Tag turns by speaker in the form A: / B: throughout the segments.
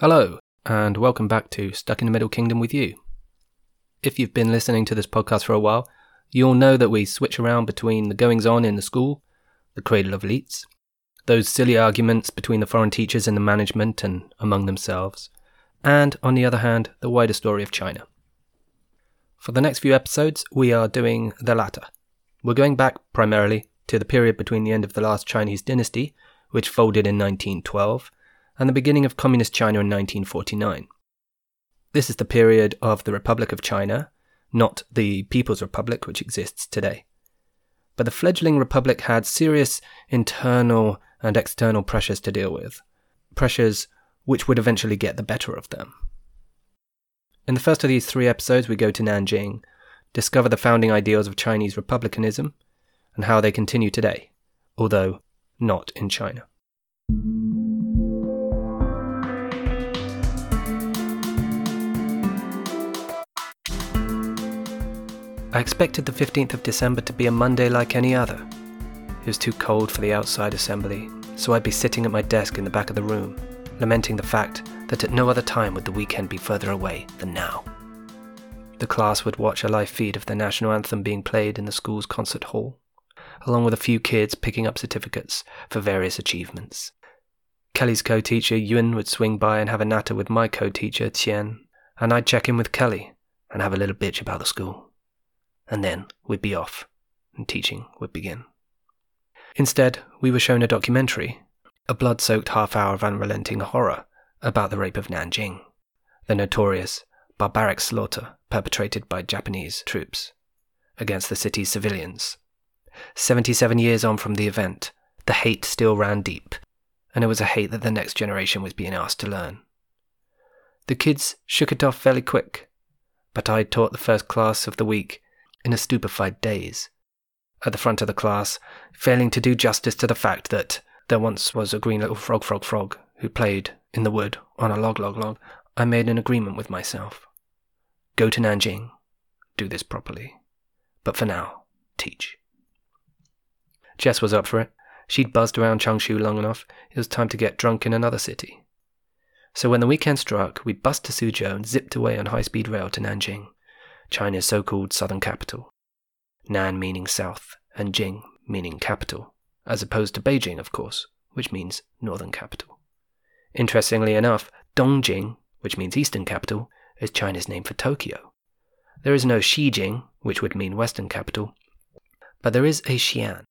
A: Hello, and welcome back to Stuck in the Middle Kingdom with you. If you've been listening to this podcast for a while, you'll know that we switch around between the goings on in the school, the cradle of elites, those silly arguments between the foreign teachers and the management and among themselves, and, on the other hand, the wider story of China. For the next few episodes, we are doing the latter. We're going back primarily to the period between the end of the last Chinese dynasty, which folded in 1912, and the beginning of Communist China in 1949. This is the period of the Republic of China, not the People's Republic which exists today. But the fledgling republic had serious internal and external pressures to deal with, pressures which would eventually get the better of them. In the first of these three episodes, we go to Nanjing, discover the founding ideals of Chinese republicanism, and how they continue today, although not in China. I expected the 15th of December to be a Monday like any other. It was too cold for the outside assembly, so I'd be sitting at my desk in the back of the room, lamenting the fact that at no other time would the weekend be further away than now. The class would watch a live feed of the national anthem being played in the school's concert hall, along with a few kids picking up certificates for various achievements. Kelly's co teacher Yun would swing by and have a natter with my co teacher Qian, and I'd check in with Kelly and have a little bitch about the school and then we'd be off, and teaching would begin. Instead, we were shown a documentary, a blood soaked half hour of unrelenting horror about the rape of Nanjing, the notorious, barbaric slaughter perpetrated by Japanese troops against the city's civilians. 77 years on from the event, the hate still ran deep, and it was a hate that the next generation was being asked to learn. The kids shook it off fairly quick, but I taught the first class of the week in a stupefied daze. At the front of the class, failing to do justice to the fact that there once was a green little frog, frog, frog who played in the wood on a log, log, log, I made an agreement with myself. Go to Nanjing, do this properly. But for now, teach. Jess was up for it. She'd buzzed around Changshu long enough. It was time to get drunk in another city. So when the weekend struck, we bussed to Suzhou and zipped away on high speed rail to Nanjing. China's so called southern capital. Nan meaning south, and Jing meaning capital, as opposed to Beijing, of course, which means northern capital. Interestingly enough, Dongjing, which means eastern capital, is China's name for Tokyo. There is no Xijing, which would mean western capital, but there is a Xi'an,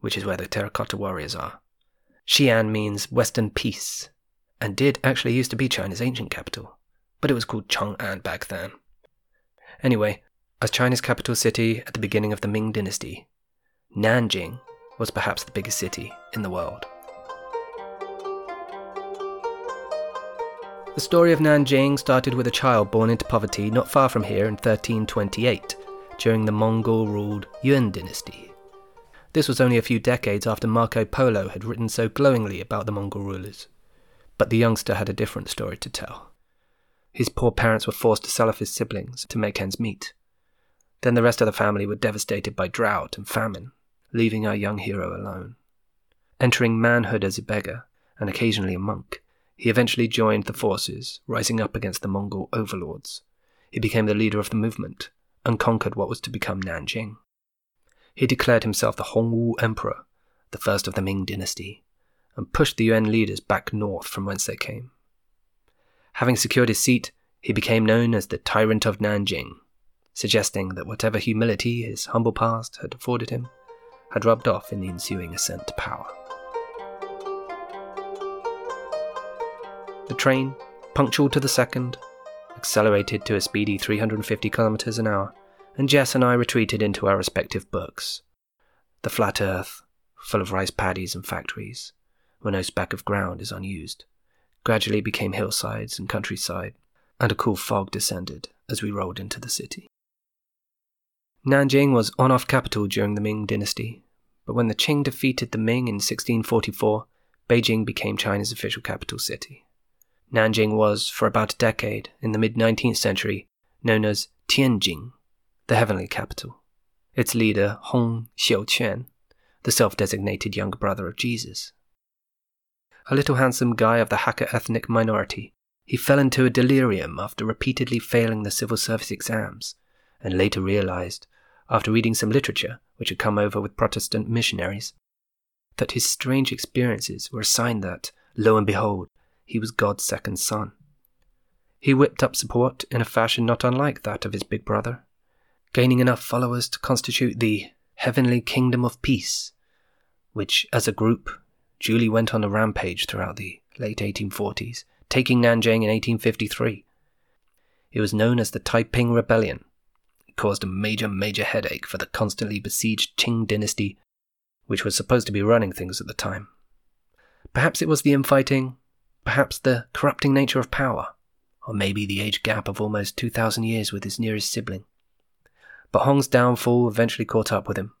A: which is where the terracotta warriors are. Xi'an means western peace, and did actually used to be China's ancient capital, but it was called Chang'an back then. Anyway, as China's capital city at the beginning of the Ming Dynasty, Nanjing was perhaps the biggest city in the world. The story of Nanjing started with a child born into poverty not far from here in 1328, during the Mongol ruled Yuan dynasty. This was only a few decades after Marco Polo had written so glowingly about the Mongol rulers. But the youngster had a different story to tell. His poor parents were forced to sell off his siblings to make ends meet. Then the rest of the family were devastated by drought and famine, leaving our young hero alone. Entering manhood as a beggar, and occasionally a monk, he eventually joined the forces, rising up against the Mongol overlords. He became the leader of the movement, and conquered what was to become Nanjing. He declared himself the Hongwu Emperor, the first of the Ming dynasty, and pushed the Yuan leaders back north from whence they came. Having secured his seat, he became known as the Tyrant of Nanjing, suggesting that whatever humility his humble past had afforded him had rubbed off in the ensuing ascent to power. The train, punctual to the second, accelerated to a speedy 350 kilometers an hour, and Jess and I retreated into our respective books. The flat earth, full of rice paddies and factories, where no speck of ground is unused gradually became hillsides and countryside, and a cool fog descended as we rolled into the city. Nanjing was on off capital during the Ming dynasty, but when the Qing defeated the Ming in 1644, Beijing became China's official capital city. Nanjing was, for about a decade, in the mid 19th century, known as Tianjing, the heavenly capital. Its leader, Hong Xiuquan, the self designated younger brother of Jesus, a little handsome guy of the Hakka ethnic minority, he fell into a delirium after repeatedly failing the civil service exams, and later realized, after reading some literature which had come over with Protestant missionaries, that his strange experiences were a sign that, lo and behold, he was God's second son. He whipped up support in a fashion not unlike that of his big brother, gaining enough followers to constitute the heavenly kingdom of peace, which, as a group, duly went on a rampage throughout the late 1840s, taking Nanjing in 1853. It was known as the Taiping Rebellion. It caused a major, major headache for the constantly besieged Qing dynasty, which was supposed to be running things at the time. Perhaps it was the infighting, perhaps the corrupting nature of power, or maybe the age gap of almost 2,000 years with his nearest sibling. But Hong's downfall eventually caught up with him.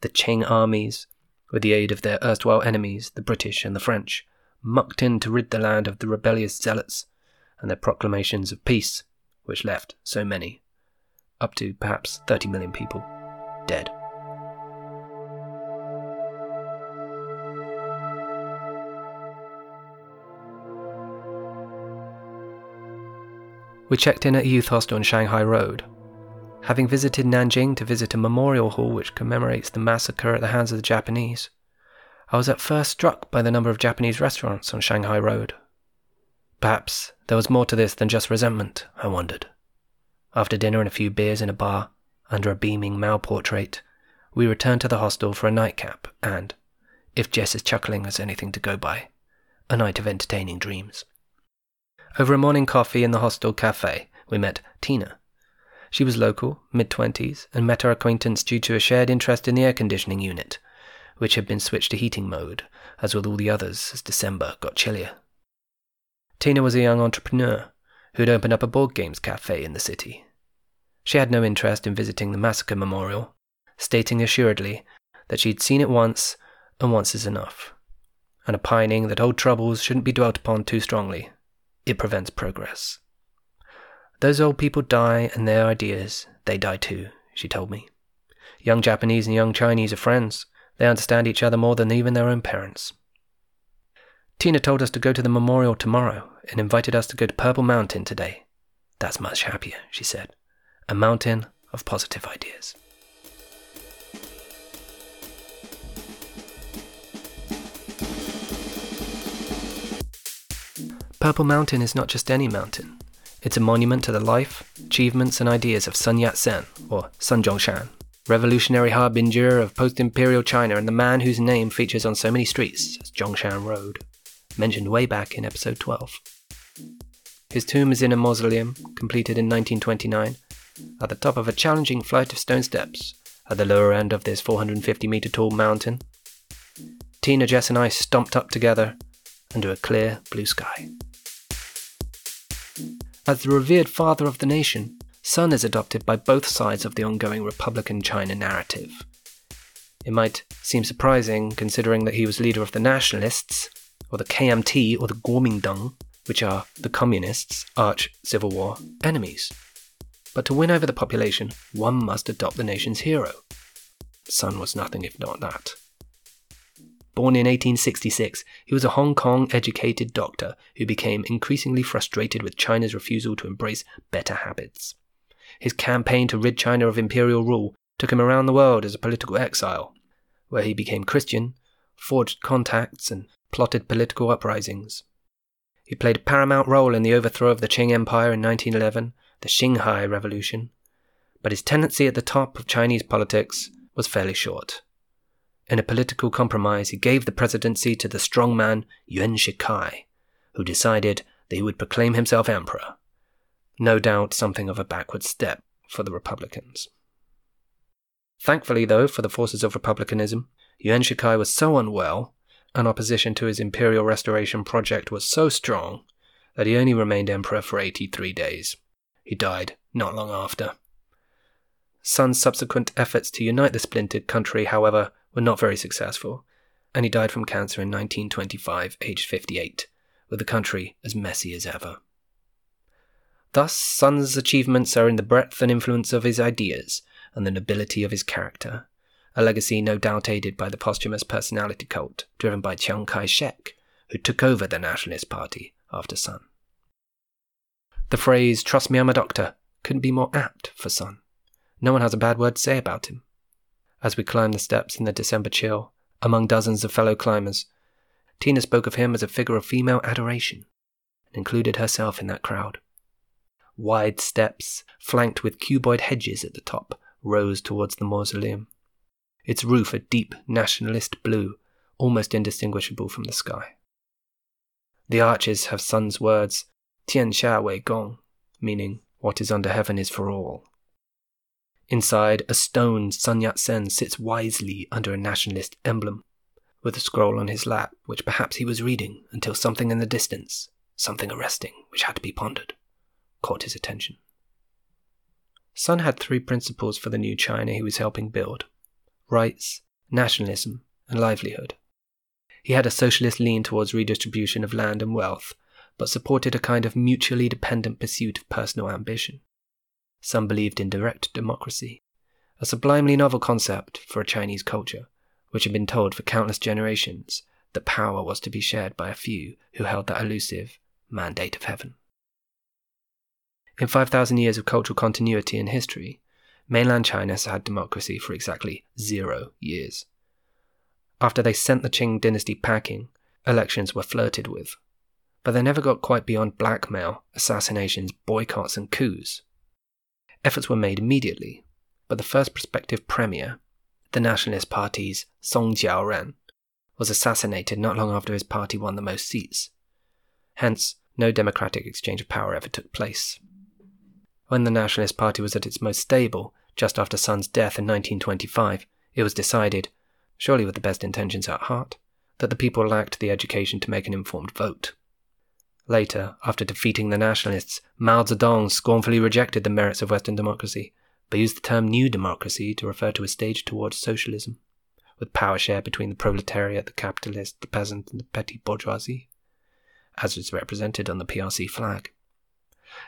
A: The Qing armies, with the aid of their erstwhile enemies, the British and the French, mucked in to rid the land of the rebellious zealots and their proclamations of peace, which left so many, up to perhaps 30 million people, dead. We checked in at a youth hostel on Shanghai Road. Having visited Nanjing to visit a memorial hall which commemorates the massacre at the hands of the Japanese, I was at first struck by the number of Japanese restaurants on Shanghai Road. Perhaps there was more to this than just resentment, I wondered. After dinner and a few beers in a bar, under a beaming Mao portrait, we returned to the hostel for a nightcap and, if Jess's chuckling has anything to go by, a night of entertaining dreams. Over a morning coffee in the hostel cafe, we met Tina. She was local, mid twenties, and met our acquaintance due to a shared interest in the air conditioning unit which had been switched to heating mode, as with all the others as December got chillier. Tina was a young entrepreneur who had opened up a board games cafe in the city. She had no interest in visiting the massacre memorial, stating assuredly that she'd seen it once and once is enough, and opining that old troubles shouldn't be dwelt upon too strongly. It prevents progress. Those old people die and their ideas, they die too, she told me. Young Japanese and young Chinese are friends, they understand each other more than even their own parents. Tina told us to go to the memorial tomorrow and invited us to go to Purple Mountain today. That's much happier, she said. A mountain of positive ideas. Purple Mountain is not just any mountain. It's a monument to the life, achievements, and ideas of Sun Yat sen, or Sun Zhongshan, revolutionary harbinger of post imperial China and the man whose name features on so many streets as Zhongshan Road, mentioned way back in episode 12. His tomb is in a mausoleum, completed in 1929, at the top of a challenging flight of stone steps at the lower end of this 450 meter tall mountain. Tina, Jess, and I stomped up together under a clear blue sky. As the revered father of the nation, Sun is adopted by both sides of the ongoing Republican China narrative. It might seem surprising considering that he was leader of the Nationalists, or the KMT, or the Kuomintang, which are the Communists' arch Civil War enemies. But to win over the population, one must adopt the nation's hero. Sun was nothing if not that. Born in 1866, he was a Hong Kong educated doctor who became increasingly frustrated with China's refusal to embrace better habits. His campaign to rid China of imperial rule took him around the world as a political exile, where he became Christian, forged contacts, and plotted political uprisings. He played a paramount role in the overthrow of the Qing Empire in 1911, the Xinhai Revolution, but his tenancy at the top of Chinese politics was fairly short. In a political compromise, he gave the presidency to the strongman Yuan Shikai, who decided that he would proclaim himself emperor no doubt something of a backward step for the Republicans. Thankfully, though, for the forces of republicanism, Yuan Shikai was so unwell, and opposition to his imperial restoration project was so strong, that he only remained emperor for 83 days. He died not long after. Sun's subsequent efforts to unite the splintered country, however, were not very successful, and he died from cancer in 1925, aged 58, with the country as messy as ever. Thus, Sun's achievements are in the breadth and influence of his ideas and the nobility of his character, a legacy no doubt aided by the posthumous personality cult driven by Chiang Kai shek, who took over the Nationalist Party after Sun. The phrase, trust me, I'm a doctor, couldn't be more apt for Sun. No one has a bad word to say about him. As we climbed the steps in the December chill, among dozens of fellow climbers, Tina spoke of him as a figure of female adoration and included herself in that crowd. Wide steps, flanked with cuboid hedges at the top, rose towards the mausoleum, its roof a deep nationalist blue, almost indistinguishable from the sky. The arches have Sun's words, Tian Xia Wei Gong, meaning, what is under heaven is for all. Inside, a stone Sun Yat sen sits wisely under a nationalist emblem, with a scroll on his lap, which perhaps he was reading until something in the distance, something arresting, which had to be pondered, caught his attention. Sun had three principles for the new China he was helping build rights, nationalism, and livelihood. He had a socialist lean towards redistribution of land and wealth, but supported a kind of mutually dependent pursuit of personal ambition. Some believed in direct democracy, a sublimely novel concept for a Chinese culture, which had been told for countless generations that power was to be shared by a few who held that elusive mandate of heaven. In 5,000 years of cultural continuity in history, mainland China has had democracy for exactly zero years. After they sent the Qing dynasty packing, elections were flirted with. But they never got quite beyond blackmail, assassinations, boycotts, and coups. Efforts were made immediately, but the first prospective premier, the Nationalist Party's Song Jiaoren, was assassinated not long after his party won the most seats. Hence, no democratic exchange of power ever took place. When the Nationalist Party was at its most stable, just after Sun's death in 1925, it was decided, surely with the best intentions at heart, that the people lacked the education to make an informed vote. Later, after defeating the nationalists, Mao Zedong scornfully rejected the merits of Western democracy, but used the term New Democracy to refer to a stage towards socialism, with power share between the proletariat, the capitalist, the peasant, and the petty bourgeoisie, as is represented on the PRC flag.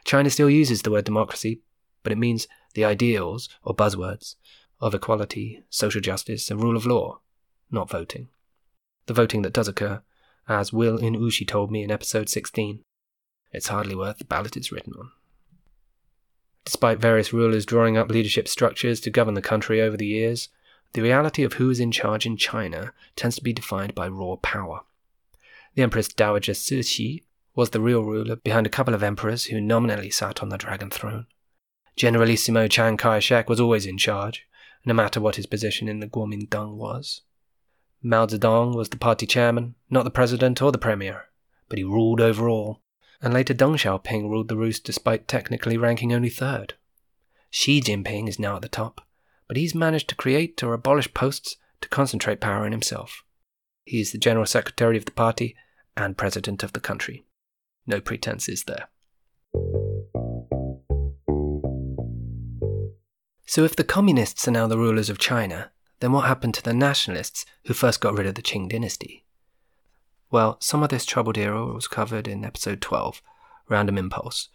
A: China still uses the word democracy, but it means the ideals, or buzzwords, of equality, social justice, and rule of law, not voting. The voting that does occur, as Will In Ushi told me in episode 16, it's hardly worth the ballot it's written on. Despite various rulers drawing up leadership structures to govern the country over the years, the reality of who is in charge in China tends to be defined by raw power. The Empress Dowager Cixi was the real ruler behind a couple of emperors who nominally sat on the dragon throne. Generalissimo Chiang Kai shek was always in charge, no matter what his position in the Kuomintang was. Mao Zedong was the party chairman, not the president or the premier, but he ruled over all. And later Deng Xiaoping ruled the roost despite technically ranking only third. Xi Jinping is now at the top, but he's managed to create or abolish posts to concentrate power in himself. He is the general secretary of the party and president of the country. No pretenses there. So, if the communists are now the rulers of China, then what happened to the nationalists who first got rid of the Qing dynasty? Well, some of this troubled era was covered in episode 12, Random Impulse,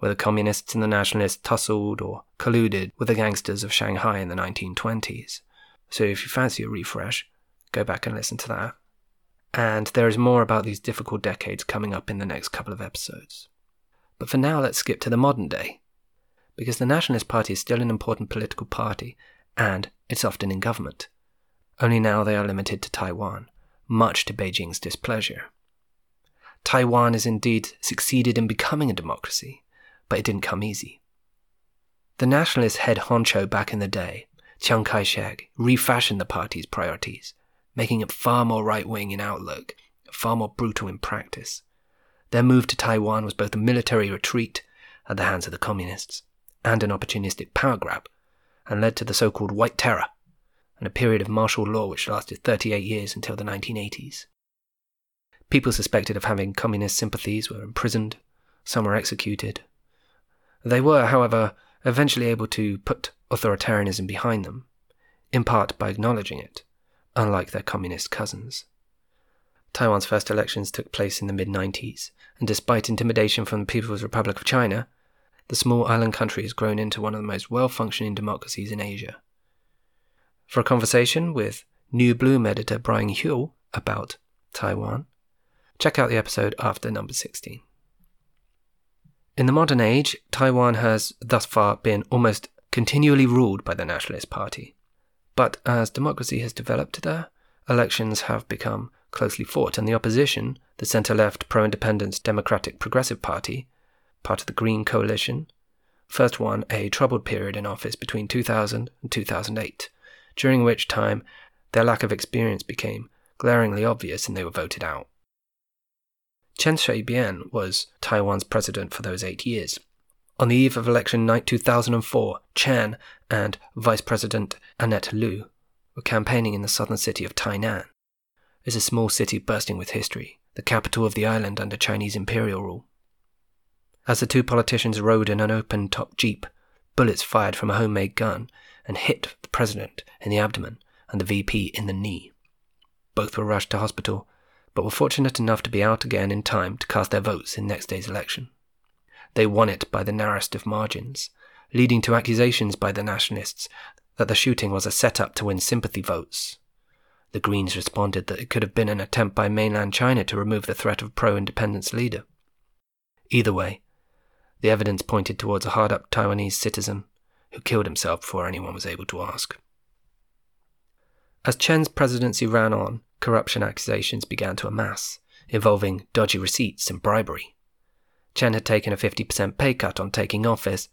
A: where the communists and the nationalists tussled or colluded with the gangsters of Shanghai in the 1920s. So, if you fancy a refresh, go back and listen to that. And there is more about these difficult decades coming up in the next couple of episodes. But for now, let's skip to the modern day because the Nationalist Party is still an important political party, and it's often in government. Only now they are limited to Taiwan, much to Beijing's displeasure. Taiwan has indeed succeeded in becoming a democracy, but it didn't come easy. The nationalist head honcho back in the day, Chiang Kai shek, refashioned the party's priorities, making it far more right wing in outlook, far more brutal in practice. Their move to Taiwan was both a military retreat at the hands of the communists and an opportunistic power grab, and led to the so called White Terror, and a period of martial law which lasted 38 years until the 1980s. People suspected of having communist sympathies were imprisoned, some were executed. They were, however, eventually able to put authoritarianism behind them, in part by acknowledging it, unlike their communist cousins. Taiwan's first elections took place in the mid 90s, and despite intimidation from the People's Republic of China, the small island country has grown into one of the most well functioning democracies in Asia. For a conversation with New Bloom editor Brian Hioe about Taiwan, check out the episode after number 16. In the modern age, Taiwan has thus far been almost continually ruled by the Nationalist Party. But as democracy has developed there, elections have become closely fought, and the opposition, the centre left pro independence Democratic Progressive Party, part of the Green Coalition, first won a troubled period in office between 2000 and 2008, during which time their lack of experience became glaringly obvious and they were voted out. Chen Shui-bian was Taiwan's president for those eight years. On the eve of election night 2004, Chen and Vice President Annette Lu were campaigning in the southern city of Tainan. It's a small city bursting with history, the capital of the island under Chinese imperial rule. As the two politicians rode in an open top jeep, bullets fired from a homemade gun and hit the president in the abdomen and the VP in the knee. Both were rushed to hospital, but were fortunate enough to be out again in time to cast their votes in next day's election. They won it by the narrowest of margins, leading to accusations by the nationalists that the shooting was a setup to win sympathy votes. The Greens responded that it could have been an attempt by mainland China to remove the threat of pro independence leader. Either way, the evidence pointed towards a hard up Taiwanese citizen who killed himself before anyone was able to ask. As Chen's presidency ran on, corruption accusations began to amass, involving dodgy receipts and bribery. Chen had taken a 50% pay cut on taking office,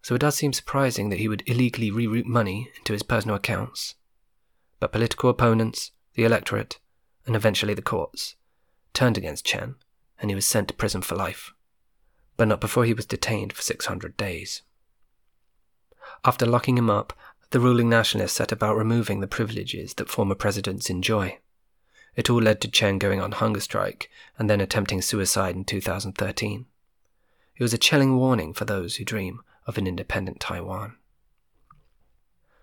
A: so it does seem surprising that he would illegally reroute money into his personal accounts. But political opponents, the electorate, and eventually the courts turned against Chen, and he was sent to prison for life but not before he was detained for 600 days. After locking him up, the ruling nationalists set about removing the privileges that former presidents enjoy. It all led to Chen going on hunger strike and then attempting suicide in 2013. It was a chilling warning for those who dream of an independent Taiwan.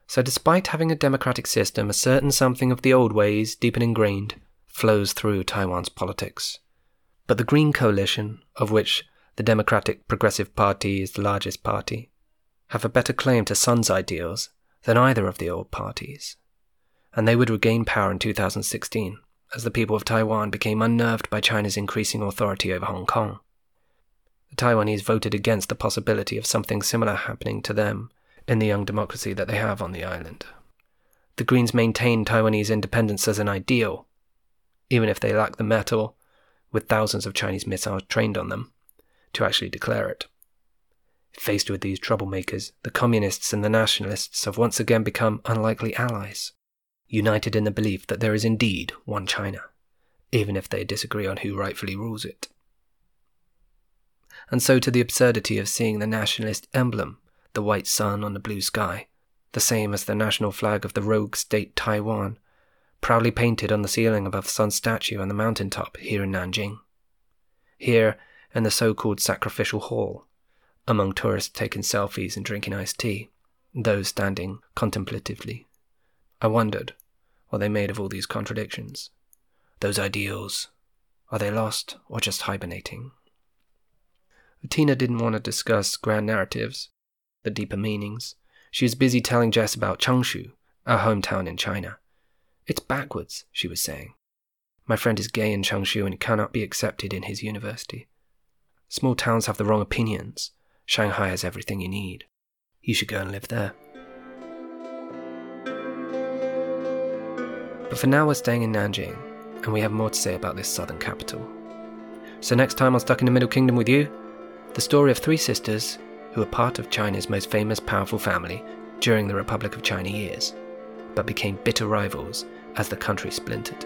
A: So, despite having a democratic system, a certain something of the old ways, deep and ingrained, flows through Taiwan's politics. But the Green Coalition, of which the Democratic Progressive Party is the largest party, have a better claim to Sun's ideals than either of the old parties. And they would regain power in 2016 as the people of Taiwan became unnerved by China's increasing authority over Hong Kong. The Taiwanese voted against the possibility of something similar happening to them in the young democracy that they have on the island. The Greens maintain Taiwanese independence as an ideal, even if they lack the mettle, with thousands of Chinese missiles trained on them, to actually declare it. Faced with these troublemakers, the communists and the nationalists have once again become unlikely allies, united in the belief that there is indeed one China, even if they disagree on who rightfully rules it. And so to the absurdity of seeing the nationalist emblem, the white sun on the blue sky, the same as the national flag of the rogue state Taiwan, proudly painted on the ceiling above the sun statue on the mountain top here in Nanjing. Here, and the so called sacrificial hall, among tourists taking selfies and drinking iced tea, those standing contemplatively. I wondered what they made of all these contradictions. Those ideals, are they lost or just hibernating? Tina didn't want to discuss grand narratives, the deeper meanings. She was busy telling Jess about Changshu, our hometown in China. It's backwards, she was saying. My friend is gay in Changshu and cannot be accepted in his university. Small towns have the wrong opinions. Shanghai has everything you need. You should go and live there. But for now, we're staying in Nanjing, and we have more to say about this southern capital. So, next time on Stuck in the Middle Kingdom with you, the story of three sisters who were part of China's most famous, powerful family during the Republic of China years, but became bitter rivals as the country splintered.